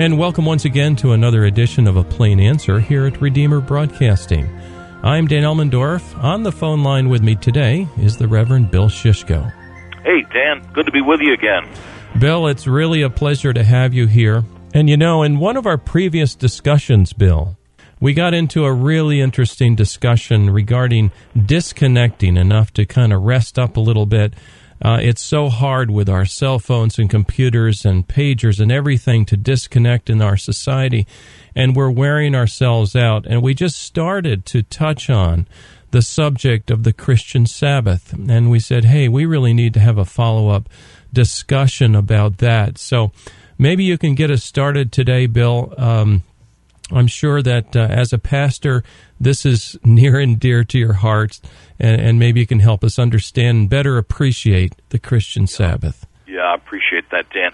And welcome once again to another edition of A Plain Answer here at Redeemer Broadcasting. I'm Dan Elmendorf. On the phone line with me today is the Reverend Bill Shishko. Hey, Dan, good to be with you again. Bill, it's really a pleasure to have you here. And you know, in one of our previous discussions, Bill, we got into a really interesting discussion regarding disconnecting enough to kind of rest up a little bit uh, it's so hard with our cell phones and computers and pagers and everything to disconnect in our society, and we're wearing ourselves out. And we just started to touch on the subject of the Christian Sabbath, and we said, hey, we really need to have a follow up discussion about that. So maybe you can get us started today, Bill. Um, I'm sure that uh, as a pastor, this is near and dear to your heart, and, and, maybe you can help us understand and better appreciate the Christian Sabbath. Yeah, I appreciate that, Dan.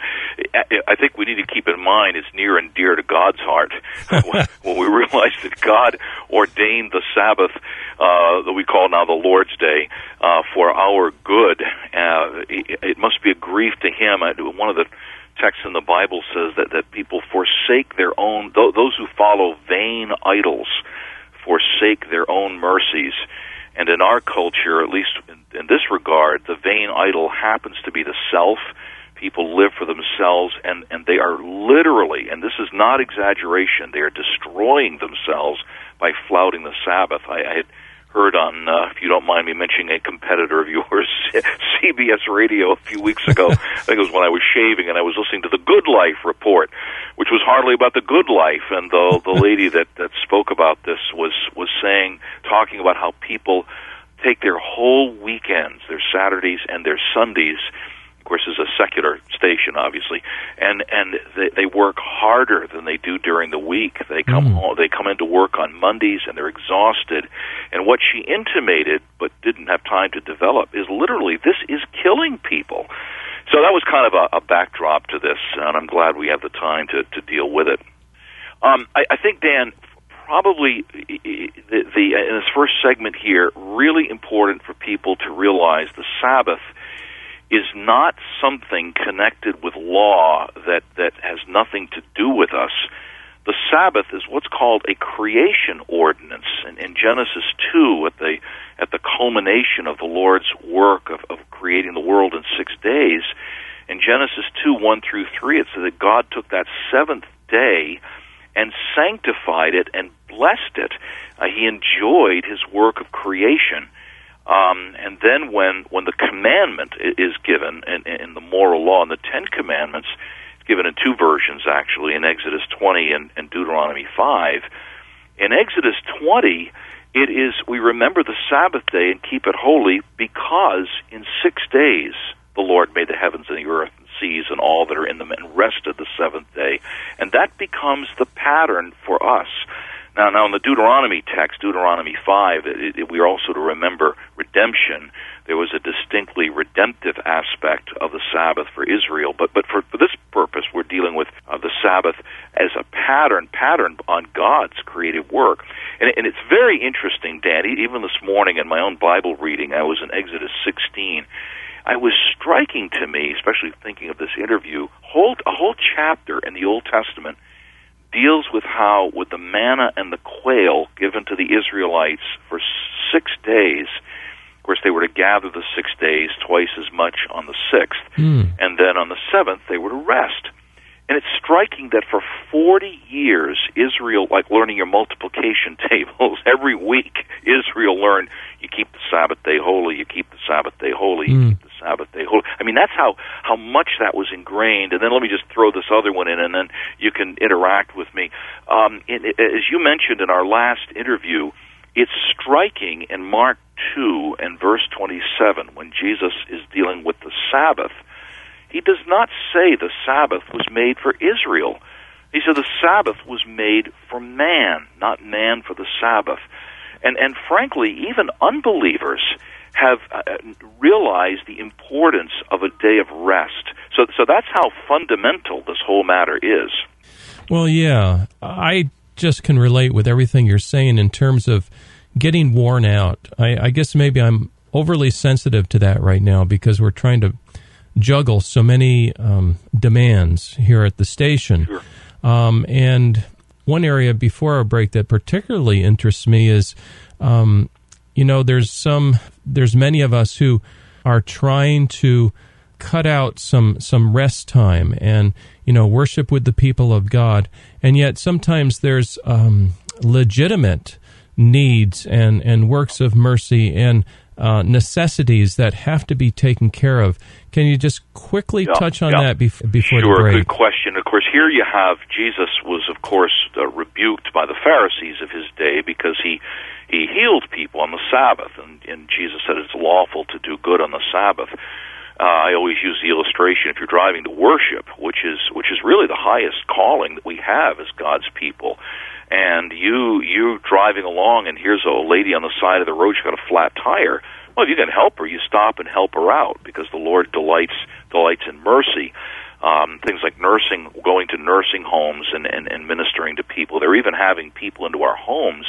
I think we need to keep in mind it's near and dear to God's heart when we realize that God ordained the Sabbath uh, that we call now the Lord's Day uh, for our good. Uh, it must be a grief to Him. One of the text in the Bible says that, that people forsake their own, those who follow vain idols forsake their own mercies. And in our culture, at least in, in this regard, the vain idol happens to be the self. People live for themselves, and, and they are literally, and this is not exaggeration, they are destroying themselves by flouting the Sabbath. I, I had heard on, uh, if you don't mind me mentioning a competitor of yours, CBS Radio a few weeks ago. I think it was when I was shaving and I was listening to the Good Life report, which was hardly about the good life. And the the lady that that spoke about this was was saying, talking about how people take their whole weekends, their Saturdays and their Sundays course, is a secular station, obviously, and and they, they work harder than they do during the week. They come mm. home, they come into work on Mondays and they're exhausted. And what she intimated, but didn't have time to develop, is literally this is killing people. So that was kind of a, a backdrop to this, and I'm glad we have the time to to deal with it. Um, I, I think Dan, probably the, the in this first segment here, really important for people to realize the Sabbath is not something connected with law that, that has nothing to do with us. The Sabbath is what's called a creation ordinance. And in Genesis 2, at the, at the culmination of the Lord's work of, of creating the world in six days, in Genesis 2, 1 through 3, it says that God took that seventh day and sanctified it and blessed it. Uh, he enjoyed his work of creation. Um, and then when when the commandment is given in, in the moral law and the Ten Commandments, given in two versions actually in Exodus 20 and, and Deuteronomy 5. In Exodus 20, it is we remember the Sabbath day and keep it holy because in six days the Lord made the heavens and the earth and seas and all that are in them and rested the seventh day, and that becomes the pattern for us. Now, now in the Deuteronomy text, Deuteronomy 5, it, it, we are also to remember redemption. There was a distinctly redemptive aspect of the Sabbath for Israel, but but for, for this purpose, we're dealing with uh, the Sabbath as a pattern, pattern on God's creative work, and, and it's very interesting, Dan. Even this morning in my own Bible reading, I was in Exodus 16. I was striking to me, especially thinking of this interview, whole, a whole chapter in the Old Testament deals with how, with the manna and the quail given to the Israelites for six days, of course, they were to gather the six days, twice as much on the sixth, mm. and then on the seventh, they were to rest. And it's striking that for 40 years, Israel, like learning your multiplication tables, every week Israel learned you keep the Sabbath day holy, you keep the Sabbath day holy, you mm. keep the Sabbath day holy. I mean, that's how, how much that was ingrained. And then let me just throw this other one in, and then you can interact with me. Um, in, as you mentioned in our last interview, it's striking in Mark 2 and verse 27 when Jesus is dealing with the Sabbath he does not say the Sabbath was made for Israel. He said the Sabbath was made for man, not man for the Sabbath. And and frankly, even unbelievers have uh, realized the importance of a day of rest. So so that's how fundamental this whole matter is. Well, yeah, I just can relate with everything you're saying in terms of getting worn out. I, I guess maybe I'm overly sensitive to that right now because we're trying to juggle so many um, demands here at the station. Sure. Um, and one area before our break that particularly interests me is, um, you know, there's some, there's many of us who are trying to cut out some some rest time and you know worship with the people of God, and yet sometimes there's um, legitimate needs and and works of mercy and uh, necessities that have to be taken care of. Can you just quickly yeah, touch on yeah. that bef- before sure, the break? good question. Of course, here you have Jesus was, of course, uh, rebuked by the Pharisees of his day because he he healed people on the Sabbath, and, and Jesus said it's lawful to do good on the Sabbath. Uh, I always use the illustration: if you're driving to worship, which is which is really the highest calling that we have as God's people, and you you driving along, and here's a lady on the side of the road, she's got a flat tire. Well, if you can help her, you stop and help her out because the Lord delights delights in mercy. Um, things like nursing, going to nursing homes and, and, and ministering to people. They're even having people into our homes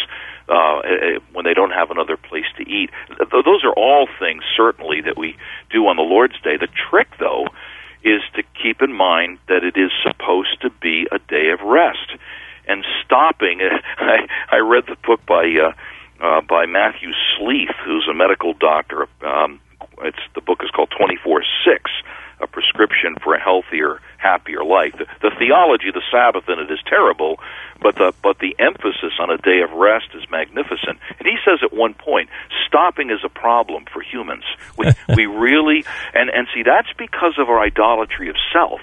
uh, eh, eh, when they don't have another place to eat. Those are all things certainly that we do on the Lord's Day. The trick, though, is to keep in mind that it is supposed to be a day of rest and stopping. I, I read the book by uh, uh, by Matthew Sleeth, who's a medical doctor. Um, it's the book is called Twenty Four Six a prescription for a healthier, happier life. The, the theology of the Sabbath in it is terrible, but the but the emphasis on a day of rest is magnificent. And he says at one point, stopping is a problem for humans. We we really and and see that's because of our idolatry of self.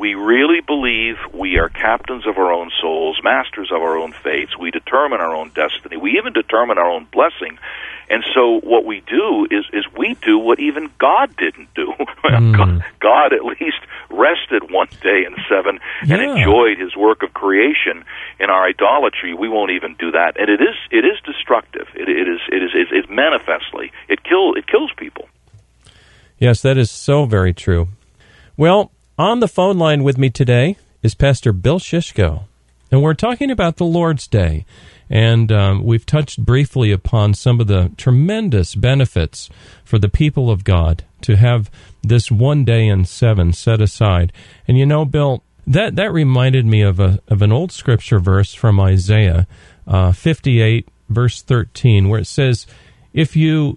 We really believe we are captains of our own souls, masters of our own fates. We determine our own destiny. We even determine our own blessing. And so what we do is is we do what even God didn't do. Mm. God, God at least rested one day in seven and Yeah. enjoyed his work of creation. In our idolatry, we won't even do that. And it is it is destructive. It, it is it is it, it manifestly it kill it kills people. Yes, that is so very true. Well, on the phone line with me today is Pastor Bill Shishko, and we're talking about the Lord's Day. And um, we've touched briefly upon some of the tremendous benefits for the people of God to have this one day in seven set aside. And you know, Bill, that, that reminded me of, a, of an old scripture verse from Isaiah uh, 58, verse 13, where it says, If you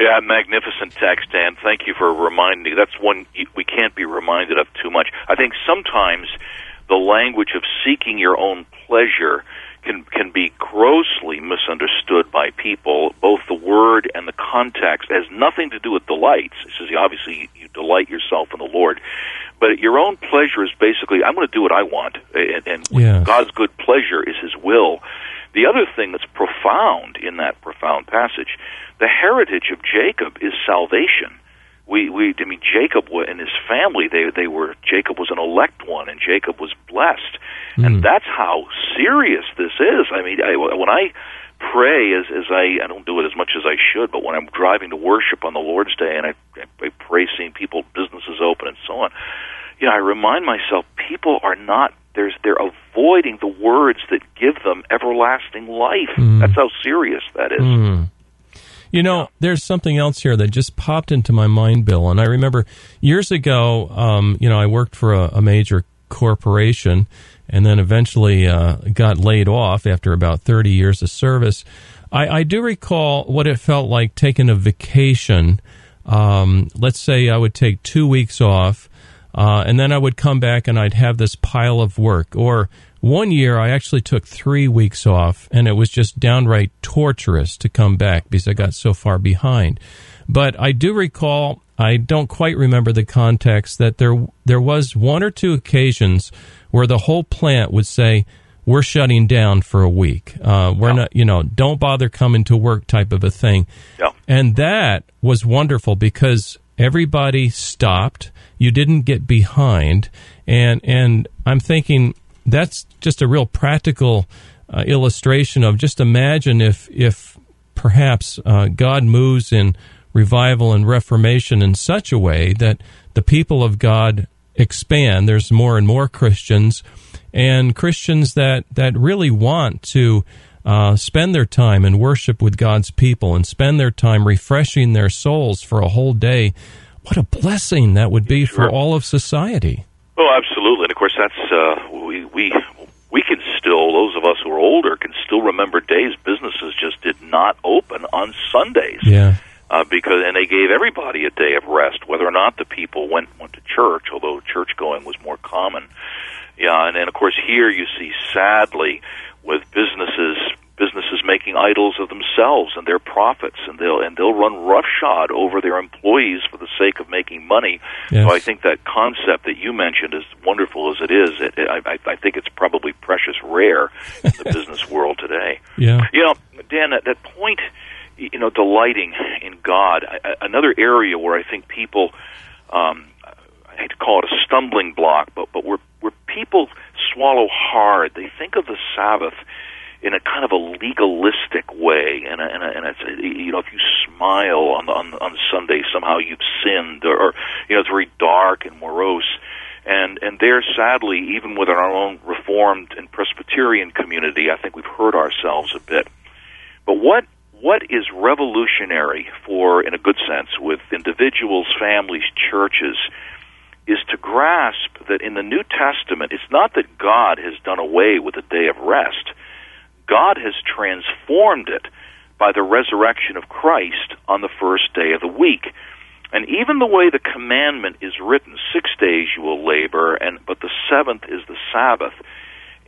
Yeah, magnificent text, Dan. Thank you for reminding me. That's one we can't be reminded of too much. I think sometimes the language of seeking your own pleasure can can be grossly misunderstood by people. Both the word and the context it has nothing to do with delights. It says obviously you delight yourself in the Lord, but your own pleasure is basically I'm going to do what I want, and, and Yes. God's good pleasure is His will. The other thing that's profound in that profound passage, the heritage of Jacob is salvation. We, we, I mean, Jacob wa- and his family, they, they were, Jacob was an elect one, and Jacob was blessed, and hmm. that's how serious this is. I mean, I, when I pray, as as I, I don't do it as much as I should, but when I'm driving to worship on the Lord's Day, and I, I, I pray seeing people businesses open and so on, you know, I remind myself people are not there's they're avoiding the words that give them everlasting life. That's how serious that is. Hmm. You know, there's something else here that just popped into my mind, Bill. And I remember years ago, um, you know, I worked for a, a major corporation and then eventually uh, got laid off after about 30 years of service. I, I do recall what it felt like taking a vacation. Um, let's say I would take two weeks off, uh, and then I would come back and I'd have this pile of work. Or one year I actually took three weeks off, and it was just downright torturous to come back because I got so far behind. But I do recall, I don't quite remember the context, that there there was one or two occasions where the whole plant would say, "We're shutting down for a week. Uh, we're not, you know, don't bother coming to work," type of a thing. Yeah. And that was wonderful because everybody stopped. You didn't get behind. And, and I'm thinking, that's just a real practical uh, illustration of just imagine if if perhaps uh, God moves in revival and reformation in such a way that the people of God expand. There's more and more Christians, and Christians that that really want to. Uh, spend their time in worship with God's people and spend their time refreshing their souls for a whole day. What a blessing that would be Sure. for all of society. Oh, absolutely. And of course, that's uh, we we we can still those of us who are older can still remember days businesses just did not open on Sundays. Yeah. uh, because and they gave everybody a day of rest, whether or not the people went went to church, although church going was more common. Yeah, and then of course here you see sadly with businesses businesses making idols of themselves and their profits, and they'll and they'll run roughshod over their employees for the sake of making money. Yes. So I think that concept that you mentioned, as wonderful as it is, it, it, I, I think it's probably precious rare in the business world today. Yeah. You know, Dan, that, that point, you know, delighting in God, I- another area where I think people, um, I hate to call it a stumbling block, but but where where people swallow hard, they think of the Sabbath in a kind of a legalistic way, and and, and it's you know if you smile on on on Sunday somehow you've sinned, or, or you know it's very dark and morose, and and there sadly even within our own Reformed and Presbyterian community, I think we've hurt ourselves a bit. But what what is revolutionary for, in a good sense, with individuals, families, churches, is to grasp that in the New Testament, it's not that God has done away with the day of rest. God has transformed it by the resurrection of Christ on the first day of the week. And even the way the commandment is written, six days you will labor, and but the seventh is the Sabbath,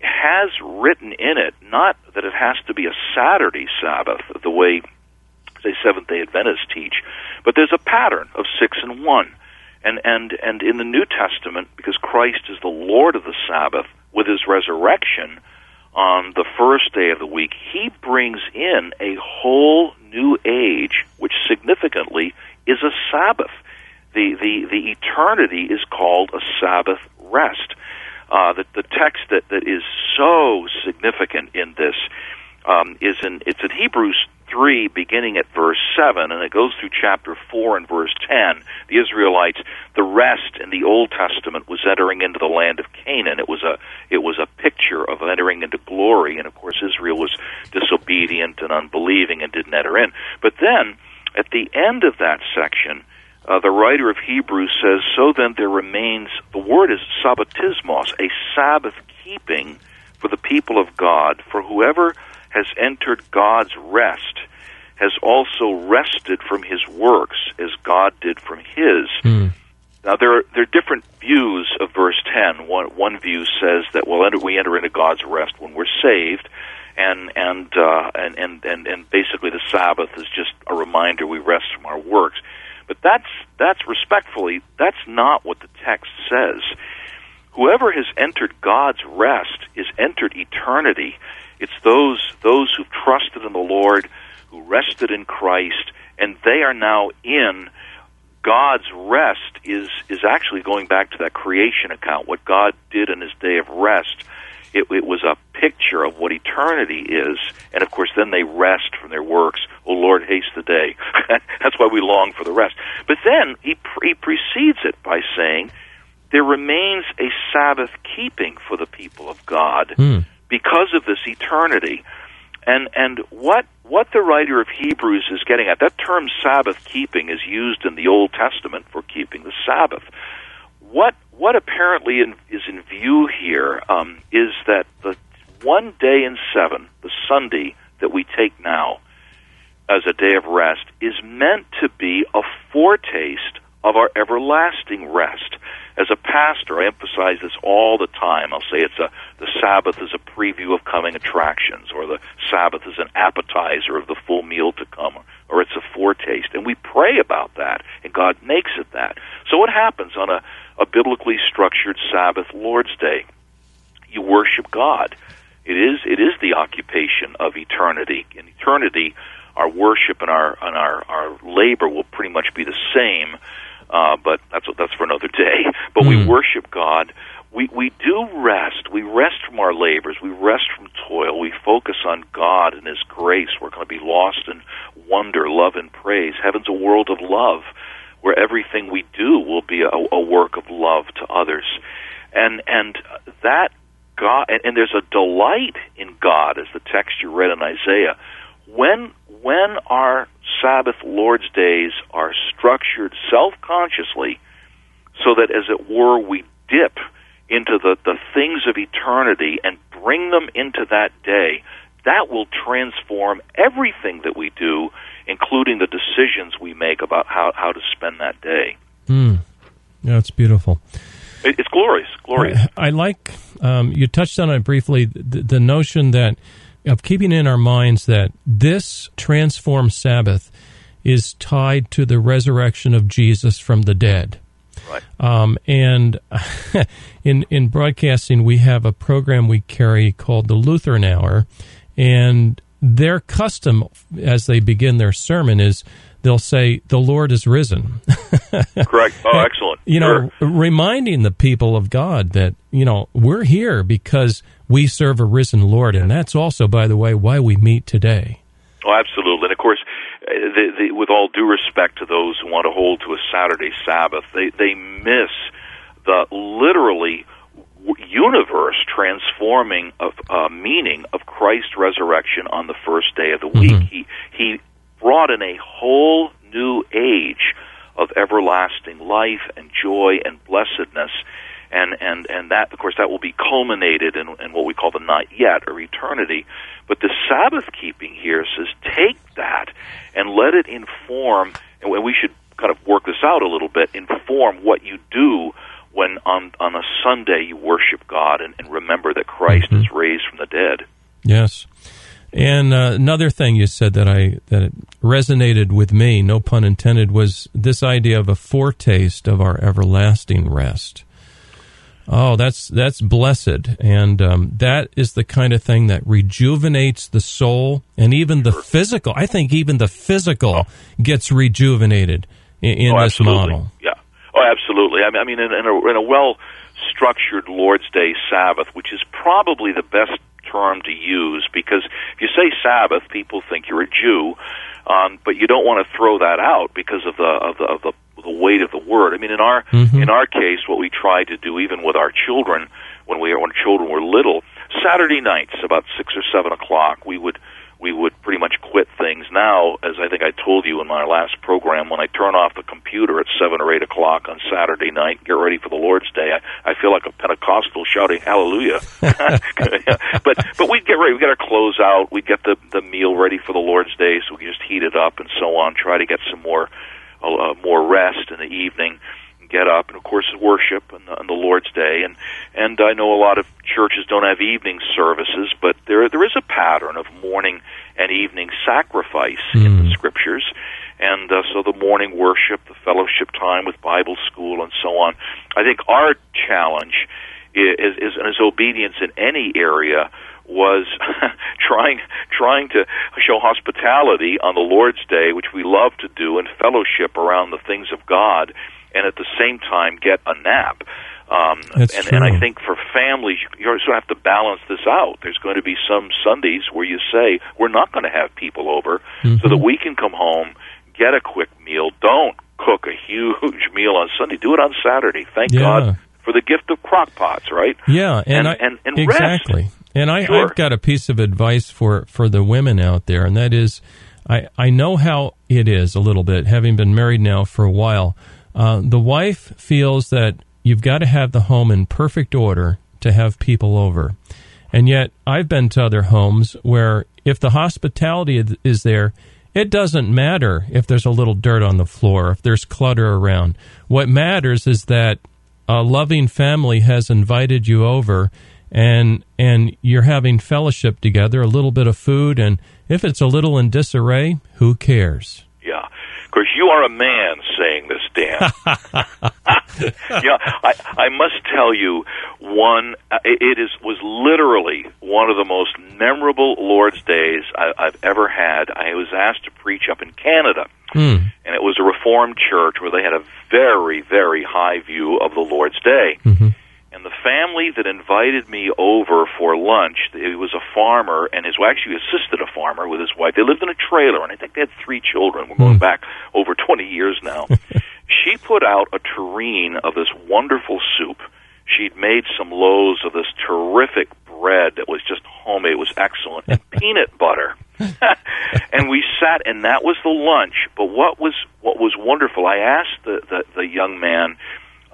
has written in it not that it has to be a Saturday Sabbath, the way say Seventh Day Adventists teach, but there's a pattern of six and one. And and and in the New Testament, because Christ is the Lord of the Sabbath, with his resurrection on the first day of the week, he brings in a whole new age, which significantly is a Sabbath. The the the eternity is called a Sabbath rest. Uh, the, the text that, that is so significant in this um, is in it's in Hebrews three, beginning at verse seven, and it goes through chapter four and verse ten. The Israelites, the rest in the Old Testament was entering into the land of Canaan. It was a it was a picture of entering into glory, and of course Israel was disobedient and unbelieving and didn't enter in. But then at the end of that section. Uh, the writer of Hebrews says, So then there remains, the word is sabbatismos, a Sabbath keeping for the people of God. For whoever has entered God's rest has also rested from his works as God did from his. Now there are there are different views of verse ten. One one view says that well enter, we enter into God's rest when we're saved, and and, uh, and and and and basically the Sabbath is just a reminder we rest from our works. But that's that's respectfully that's not what the text says. Whoever has entered God's rest is entered eternity. It's those those who've trusted in the Lord, who rested in Christ, and they are now in God's rest is is actually going back to that creation account. What God did in His day of rest, it, it was a picture of what eternity is, and of course, then they rest from their works. Oh Lord, haste the day. That's why we long for the rest. But then He he precedes it by saying, "There remains a Sabbath keeping for the people of God hmm. Because of this eternity." And and what what the writer of Hebrews is getting at that term Sabbath keeping is used in the Old Testament for keeping the Sabbath. What what apparently in, is in view here um, is that the one day in seven, the Sunday that we take now as a day of rest, is meant to be a foretaste of our everlasting rest. As a pastor, I emphasize this all the time. I'll say it's a the Sabbath is a preview of coming attractions, or the Sabbath is an appetizer of the full meal to come, or it's a foretaste. And we pray about that, and God makes it that. So what happens on a, a biblically structured Sabbath Lord's Day? You worship God. It is it is the occupation of eternity. In eternity, our worship and our and our, our labor will pretty much be the same. Uh, but that's that's for another day. But we worship God. we, we do rest. We rest from our labors. We rest from toil. We focus on God and His grace. We're going to be lost in wonder, love, and praise. Heaven's a world of love where everything we do will be a, a work of love to others. And, and that God, and, and there's a delight in God, as the text you read in Isaiah. When, when our Sabbath Lord's days are structured self consciously, so that, as it were, we dip into the, the things of eternity and bring them into that day, that will transform everything that we do, including the decisions we make about how, how to spend that day. Mm. Yeah, it's beautiful. It, it's glorious, glorious. I, I like, um, you touched on it briefly, the, the notion that of keeping in our minds that this transformed Sabbath is tied to the resurrection of Jesus from the dead. Right. Um, and in in broadcasting, we have a program we carry called the Lutheran Hour, and their custom as they begin their sermon is they'll say, "The Lord is risen." Correct. Oh, excellent. You know, sure. reminding the people of God that you know we're here because we serve a risen Lord, and that's also, by the way, why we meet today. Oh, absolutely. And of course, the, the, with all due respect to those who want to hold to a Saturday Sabbath, they they miss the literally universe transforming of uh, meaning of Christ's resurrection on the first day of the week. Mm-hmm. He he brought in a whole new age of everlasting life and joy and blessedness. And and and that of course that will be culminated in, in what we call the not yet or eternity. But the sabbath keeping here says take that and let it inform and we should kind of work this out a little bit inform what you do when on on a sunday you worship god and, and remember that christ mm-hmm. is raised from the dead. Yes and uh, another thing you said that I that resonated with me, no pun intended, was this idea of a foretaste of our everlasting rest. Oh, that's that's blessed, and um, that is the kind of thing that rejuvenates the soul and even the physical. I think even the physical gets rejuvenated in, in oh, this model. Yeah. Oh, absolutely. I mean, in, in a, in a well structured Lord's Day Sabbath, which is probably the best term to use because if you say Sabbath, people think you're a Jew, um, but you don't want to throw that out because of the of the of the the weight of the word. I mean, in our mm-hmm. in our case, what we try to do, even with our children, when we when children were little, Saturday nights about six or seven o'clock, we would we would pretty much quit things. Now, as I think I told you in my last program, when I turn off the computer at seven or eight o'clock on Saturday night, get ready for the Lord's Day, I, I feel like a Pentecostal shouting Hallelujah. but but we'd get ready. We get our clothes out. We'd get the the meal ready for the Lord's Day, so we just heat it up and so on. Try to get some more uh, more rest in the evening get up and of course worship on the, on the Lord's Day and and I know a lot of churches don't have evening services but there there is a pattern of morning and evening sacrifice mm. in the hmm. scriptures and uh, so the morning worship the fellowship time with Bible school and so on I think our challenge is is, is obedience in any area was trying trying to show hospitality on the Lord's Day, which we love to do, and fellowship around the things of God, and at the same time get a nap. Um, That's and, true. and I think for families, you also have to balance this out. There's going to be some Sundays where you say we're not going to have people over, mm-hmm. so that we can come home, get a quick meal. Don't cook a huge meal on Sunday. Do it on Saturday. Thank yeah. God for the gift of crock pots, right? Yeah, and and, I, and, and exactly. Rest. And I, sure. I've got a piece of advice for, for the women out there, and that is I, I know how it is a little bit, having been married now for a while. Uh, the wife feels that you've got to have the home in perfect order to have people over. And yet, I've been to other homes where if the hospitality is there, it doesn't matter if there's a little dirt on the floor, if there's clutter around. What matters is that a loving family has invited you over and and you're having fellowship together, a little bit of food, and if it's a little in disarray, who cares? Course you are a man saying this, Dan. yeah, I I must tell you one. Uh, it is was literally one of the most memorable Lord's days I, I've ever had. I was asked to preach up in Canada. Mm. And it was a Reformed church where they had a very, very high view of the Lord's Day. Mm-hmm and the family that invited me over for lunch, it was a farmer, and his well, actually assisted a farmer with his wife. They lived in a trailer, and I think they had three children. We're going mm. back over 20 years now. she put out a tureen of this wonderful soup. She'd made some loaves of this terrific bread that was just homemade. It was excellent, and peanut butter. and we sat, and that was the lunch. But what was what was wonderful? I asked the the, the young man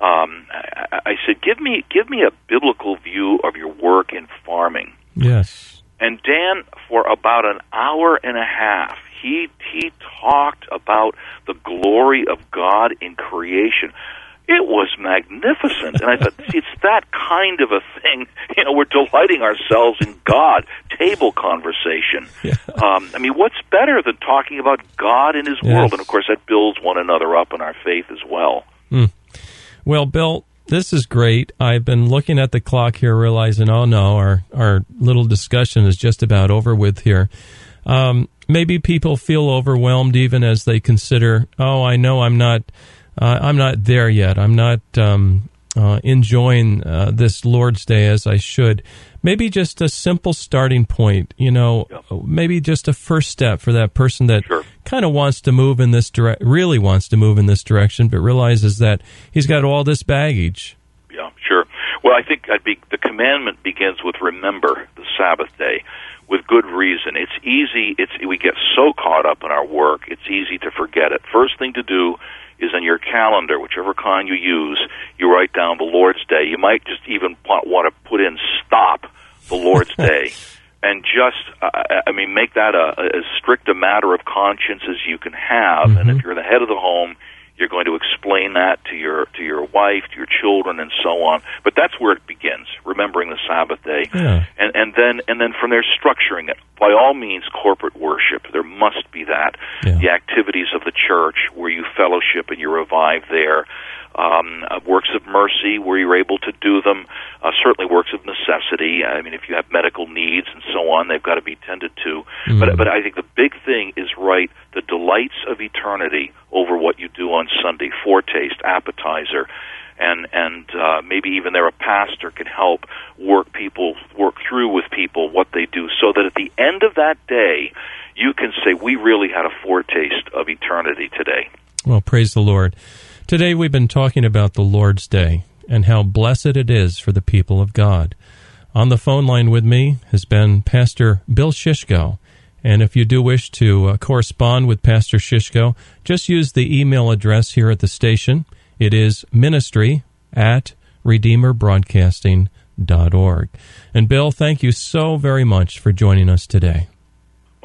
um, I, I said, "Give me give me a biblical view of your work in farming." Yes. And Dan, for about an hour and a half, he he talked about the glory of God in creation. It was magnificent, and I thought it's that kind of a thing. You know, we're delighting ourselves in God. Table conversation. Yeah. Um, I mean, what's better than talking about God in His yes. world? And of course, that builds one another up in our faith as well. Mm. Well, Bill, this is great. I've been looking at the clock here, realizing, oh no, our our little discussion is just about over with here. Um, maybe people feel overwhelmed even as they consider, oh, I know I'm not, uh, I'm not there yet. I'm not um, uh, enjoying uh, this Lord's Day as I should maybe just a simple starting point, you know, maybe just a first step for that person that sure. Kind of wants to move in this direct, really wants to move in this direction, but realizes that he's got all this baggage. Yeah, sure. Well, I think I'd be, the commandment begins with remember the Sabbath day with good reason. It's easy. It's we get so caught up in our work. It's easy to forget it. First thing to do is in your calendar, whichever kind you use, you write down the Lord's Day. You might just even want to put in stop the Lord's Day. And just, uh, I mean, make that a, a, as strict a matter of conscience as you can have. Mm-hmm. And if you're the head of the home, you're going to explain that to your to your wife, to your children, and so on. But that's where it begins, remembering the Sabbath day, yeah. and and then and then from there structuring it. By all means, corporate worship. There must be that. Yeah. The activities of the church where you fellowship and you revive there um, uh, works of mercy where you're able to do them, uh, certainly works of necessity. I mean, if you have medical needs and so on, they've got to be tended to. Mm-hmm. But but I think the big thing is right the delights of eternity over what you do on Sunday, foretaste, appetizer. And and uh, maybe even there a pastor can help work people work through with people what they do, so that at the end of that day, you can say we really had a foretaste of eternity today. Well, praise the Lord. Today we've been talking about the Lord's Day and how blessed it is for the people of God. On the phone line with me has been Pastor Bill Shishko. And if you do wish to uh, correspond with Pastor Shishko, just use the email address here at the station. It is ministry at redeemerbroadcasting.org. And Bill, thank you so very much for joining us today.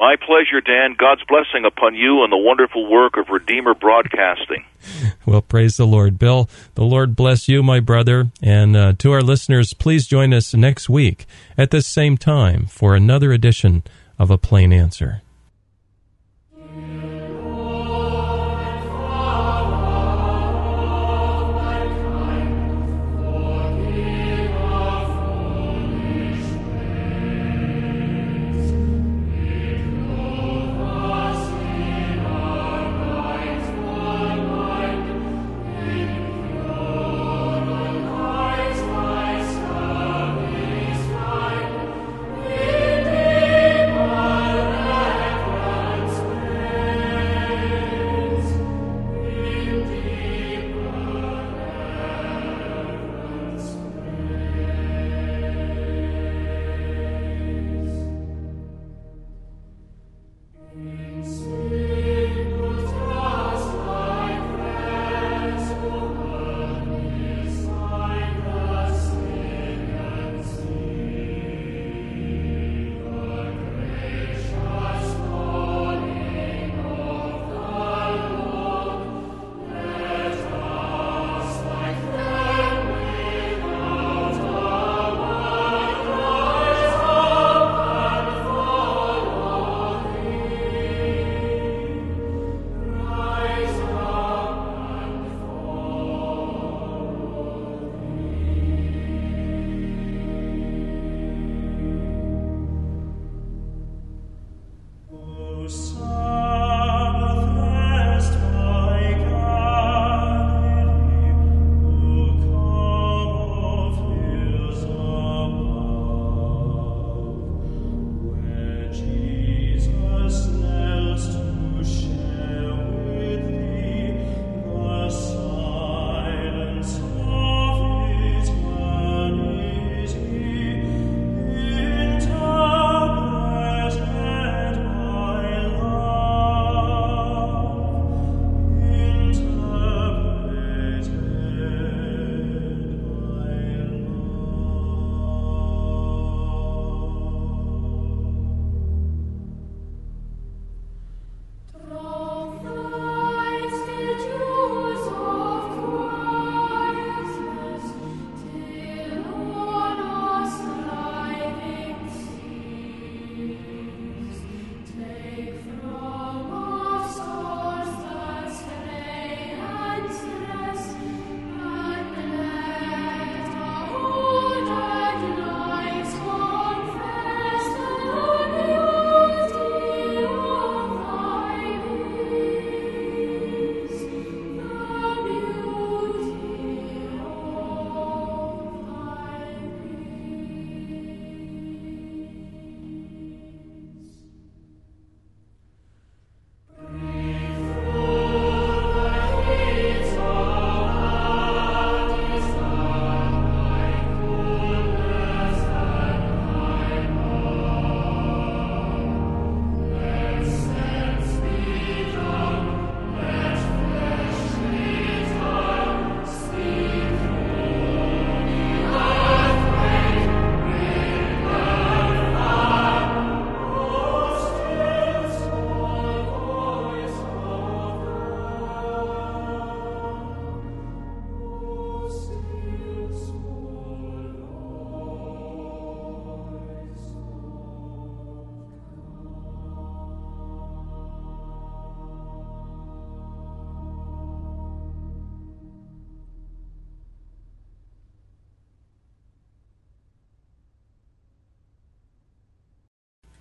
My pleasure, Dan. God's blessing upon you and the wonderful work of Redeemer Broadcasting. Well, praise the Lord. Bill, the Lord bless you, my brother. And uh, to our listeners, please join us next week at this same time for another edition of A Plain Answer.